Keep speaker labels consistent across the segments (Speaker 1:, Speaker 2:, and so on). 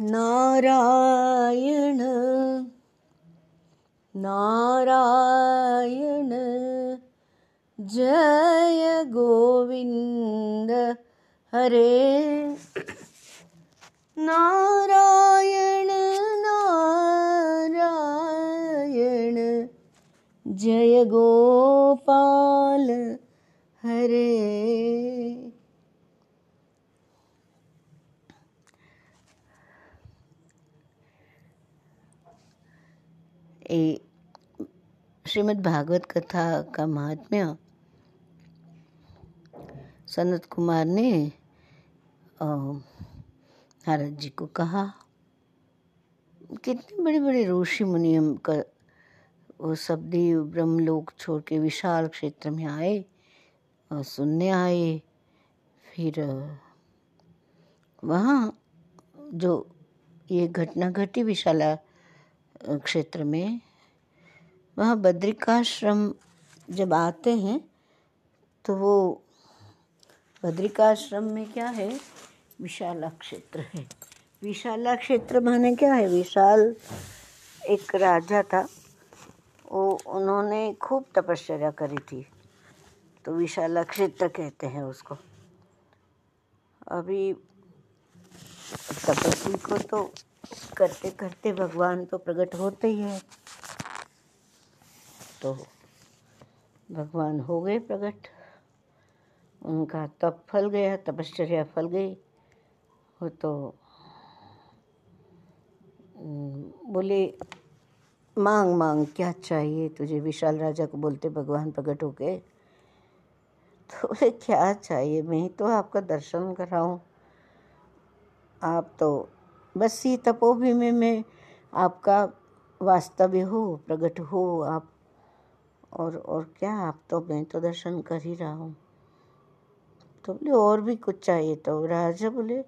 Speaker 1: नारायण। नारायण। जय गोविन्द हरे। नारायण नारायण। जय गोपाल। हरे। ए, श्रीमद् भागवत कथा का महात्म्य सनत कुमार ने नारद जी को कहा, कितने बड़े बड़े ऋषि मुनियम का, वो सब देव ब्रह्मलोक छोड़ के विशाल क्षेत्र में आए और सुनने आए, फिर वहाँ जो ये घटना घटी विशाला क्षेत्र में। वहाँ बद्रिकाश्रम जब आते हैं तो वो बद्रिकाश्रम में क्या है? विशाला क्षेत्र है। विशाला क्षेत्र माने क्या है? विशाल एक राजा था। वो, उन्होंने खूब तपश्चर्या करी थी। तो विशाला क्षेत्र कहते हैं उसको। अभी तपस्वी को तो करते करते भगवान तो प्रकट होते ही है। तो भगवान हो गए प्रकट। उनका तप फल गया, तपश्चर्या फल गई। वो तो बोले, मांग मांग, क्या चाहिए तुझे? विशाल राजा को बोलते भगवान प्रकट हो गए। तो बोले, क्या चाहिए? मैं तो आपका दर्शन कराऊं। आप तो बस ये तपोभूमि में आपका वास्तव्य हो प्रकट हो आप। और और क्या, आप तो मैं तो दर्शन कर ही रहा हूँ। तो बोले, और भी कुछ चाहिए? तो राजा बोले,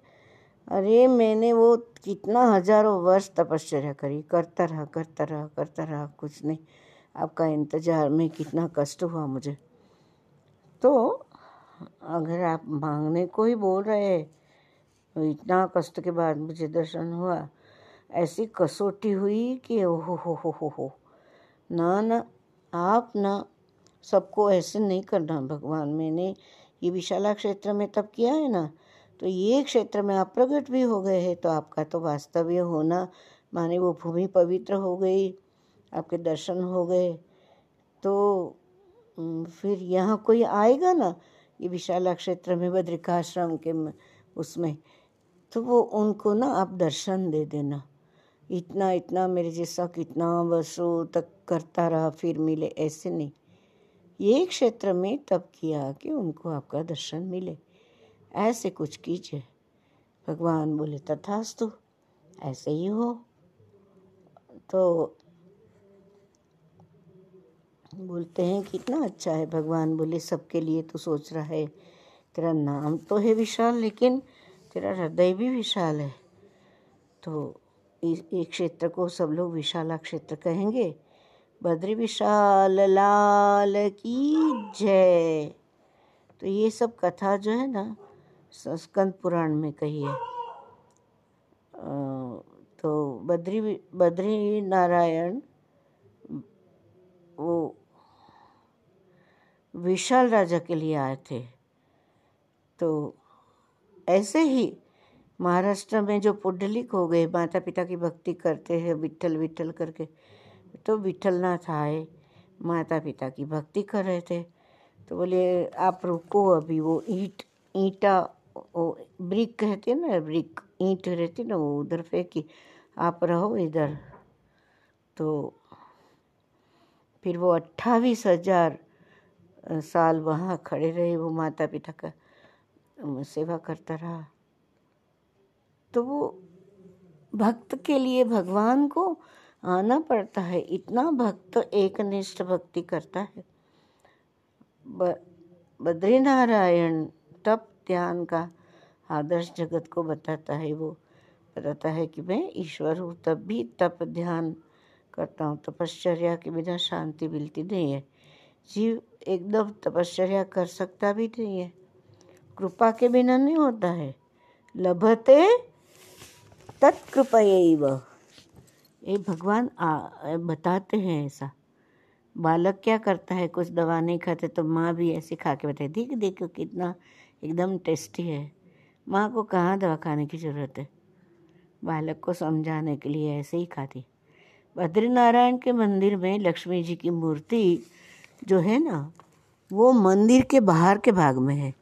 Speaker 1: अरे मैंने वो कितना हज़ारों वर्ष तपश्चर्या करी। करता रहा करता रहा करता रहा, कुछ नहीं। आपका इंतज़ार में कितना कष्ट हुआ मुझे। तो अगर आप मांगने को ही बोल रहे हैं इतना कष्ट के बाद मुझे दर्शन हुआ। ऐसी कसौटी हुई कि ओहो हो हो हो हो ना ना, आप ना, सबको ऐसे नहीं करना भगवान मैंने। ये विशाला क्षेत्र में तब किया है ना? तो ये क्षेत्र में आप प्रकट भी हो गए हैं तो आपका तो वास्तव्य होना। माने वो भूमि पवित्र हो गई, आपके दर्शन हो गए। तो फिर यहाँ कोई आएगा ना? ये विशाला क्षेत्र में बद्रिकाश्रम के उसमें। तो वो उनको ना आप दर्शन दे देना। इतना इतना मेरे जैसा कितना वर्षों तक करता रहा, फिर मिले ऐसे नहीं। ये क्षेत्र में तब किया कि उनको आपका दर्शन मिले। ऐसे कुछ कीजिए। भगवान बोले, तथास्तु, ऐसे ही हो। तो बोलते हैं कितना अच्छा है। भगवान बोले, सबके लिए तो सोच रहा है, तेरा नाम तो है विशाल, लेकिन तेरा हृदय भी विशाल है। तो इस क्षेत्र को सब लोग विशाला क्षेत्र कहेंगे। बद्री विशाल, लाल की जय। तो ये सब कथा जो है ना स्कंद पुराण में कही है। तो बद्री बद्री नारायण, वो विशाल राजा के लिए आए थे। तो ऐसे ही महाराष्ट्र में जो पुंडलिक हो गए माता पिता की भक्ति करते हैं विठल विठल करके तो विठलनाथ आए माता पिता की भक्ति कर रहे थे। तो बोले, आप रुको अभी, वो ईंट, ईटा, वो ब्रिक कहते हैं ना, ब्रिक, ईंट रहती ना, वो उधर फेंकी, आप रहो इधर। तो फिर वो अट्ठाईस हज़ार साल वहाँ खड़े रहे वो माता पिता का। सेवा करता रहा। तो वो भक्त के लिए भगवान को आना पड़ता है। इतना भक्त एक निष्ठ भक्ति करता है। बद्रीनारायण तप ध्यान का आदर्श जगत को बताता है। वो बताता है कि मैं ईश्वर हूँ, तब भी तप ध्यान करता हूँ। तपश्चर्या के बिना शांति मिलती नहीं है। जीव एकदम तपश्चर्या कर सकता भी नहीं है। कृपा के बिना नहीं होता है। लभते तत्कृपयैव। ये भगवान आ, बताते हैं ऐसा। बालक क्या करता है? कुछ दवा नहीं खाते तो माँ भी ऐसे खा के बताए देख देखो कितना एकदम टेस्टी है। माँ को कहाँ दवा खाने की ज़रूरत है? बालक को समझाने के लिए ऐसे ही खाती। बद्रीनारायण के मंदिर में लक्ष्मी जी की मूर्ति जो है ना वो मंदिर के बाहर के भाग में है।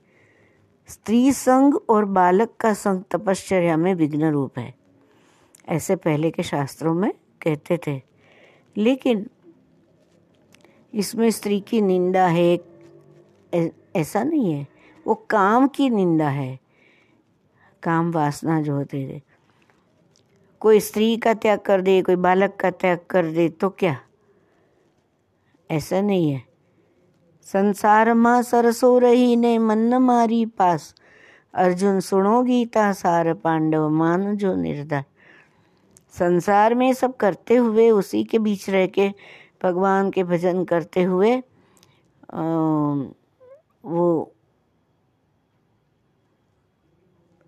Speaker 1: स्त्री संग और बालक का संग तपश्चर्या में विघ्न रूप है। ऐसे पहले के शास्त्रों में कहते थे। लेकिन इसमें स्त्री की निंदा है ऐसा नहीं है। वो काम की निंदा है। काम वासना जो होते थे कोई स्त्री का त्याग कर दे, कोई बालक का त्याग कर दे तो क्या? ऐसा नहीं है। संसार माँ सरसो रही ने मन मारी पास। अर्जुन सुनो गीता, सार पांडव मान जो निर्धार संसार में सब करते हुए, उसी के बीच रह के भगवान के भजन करते हुए वो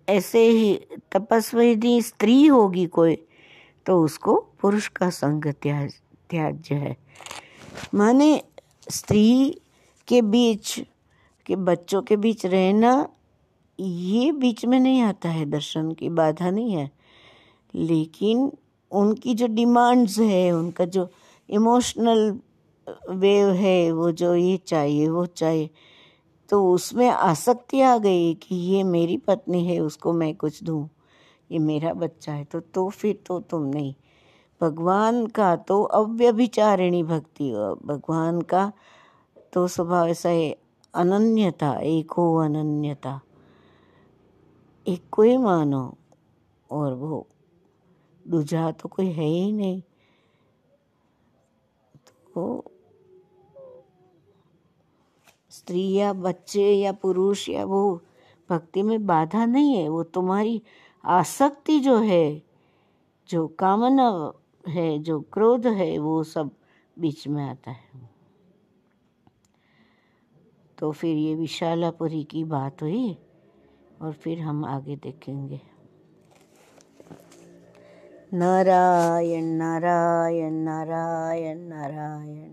Speaker 1: ऐसे ही तपस्वी स्त्री होगी कोई तो उसको पुरुष का संग त्याज, त्याज्य है। माने स्त्री के बीच, के बच्चों के बीच रहना, ये बीच में नहीं आता है, दर्शन की बाधा नहीं है। लेकिन उनकी जो डिमांड्स है, उनका जो इमोशनल वेव है, वो जो ये चाहिए, वो चाहिए तो उसमें आसक्ति आ गई कि ये मेरी पत्नी है, उसको मैं कुछ दूँ, ये मेरा बच्चा है तो तो फिर तो तुम नहीं। भगवान का तो अव्यभिचारिणी भक्ति, भगवान का तो स्वभाव ऐसा है अनन्यता, एक हो अनन्यता। एक को ही मानो और वो दूजा तो कोई है ही नहीं। तो स्त्री या बच्चे या पुरुष या वो भक्ति में बाधा नहीं है, वो तुम्हारी आसक्ति जो है, जो कामना है, जो क्रोध है, वो सब बीच में आता है। तो फिर ये विशालापुरी की बात हुई और फिर हम आगे देखेंगे। नारायण नारायण नारायण नारायण।